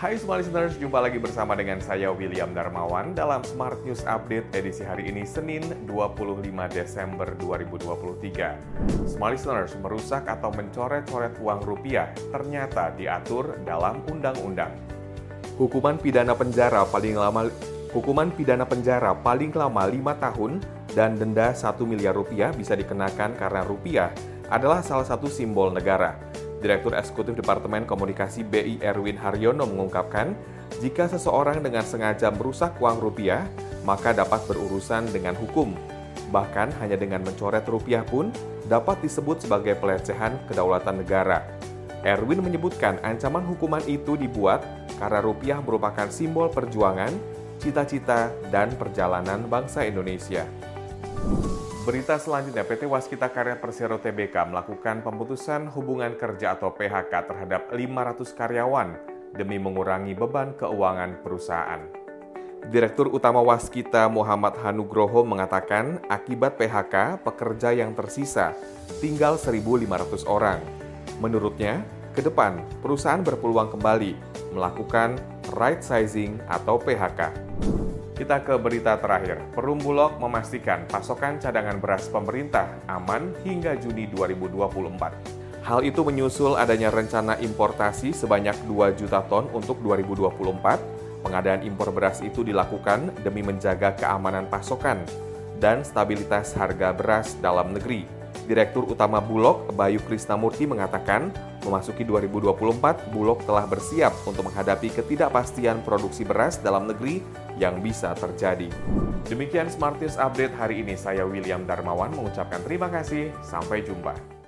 Hai semua listeners, jumpa lagi bersama dengan saya William Darmawan dalam Smart News Update edisi hari ini Senin 25 Desember 2023. Smart listeners, merusak atau mencoret-coret uang rupiah ternyata diatur dalam undang-undang. Hukuman pidana penjara paling lama hukuman pidana penjara paling lama 5 tahun dan denda 1 miliar rupiah bisa dikenakan karena rupiah adalah salah satu simbol negara. Direktur Eksekutif Departemen Komunikasi BI Erwin Haryono mengungkapkan, jika seseorang dengan sengaja merusak uang rupiah, maka dapat berurusan dengan hukum. Bahkan hanya dengan mencoret rupiah pun dapat disebut sebagai pelecehan kedaulatan negara. Erwin menyebutkan ancaman hukuman itu dibuat karena rupiah merupakan simbol perjuangan, cita-cita, dan perjalanan bangsa Indonesia. Berita selanjutnya, PT Waskita Karya Persero Tbk melakukan pemutusan hubungan kerja atau PHK terhadap 500 karyawan demi mengurangi beban keuangan perusahaan. Direktur Utama Waskita Muhammad Hanugroho mengatakan akibat PHK, pekerja yang tersisa tinggal 1.500 orang. Menurutnya, ke depan perusahaan berpeluang kembali melakukan right sizing atau PHK. Kita ke berita terakhir. Perum Bulog memastikan pasokan cadangan beras pemerintah aman hingga Juni 2024. Hal itu menyusul adanya rencana importasi sebanyak 2 juta ton untuk 2024. Pengadaan impor beras itu dilakukan demi menjaga keamanan pasokan dan stabilitas harga beras dalam negeri. Direktur Utama Bulog, Bayu Krisnamurti mengatakan, memasuki 2024, Bulog telah bersiap untuk menghadapi ketidakpastian produksi beras dalam negeri yang bisa terjadi. Demikian Smart News Update hari ini. Saya William Darmawan mengucapkan terima kasih. Sampai jumpa.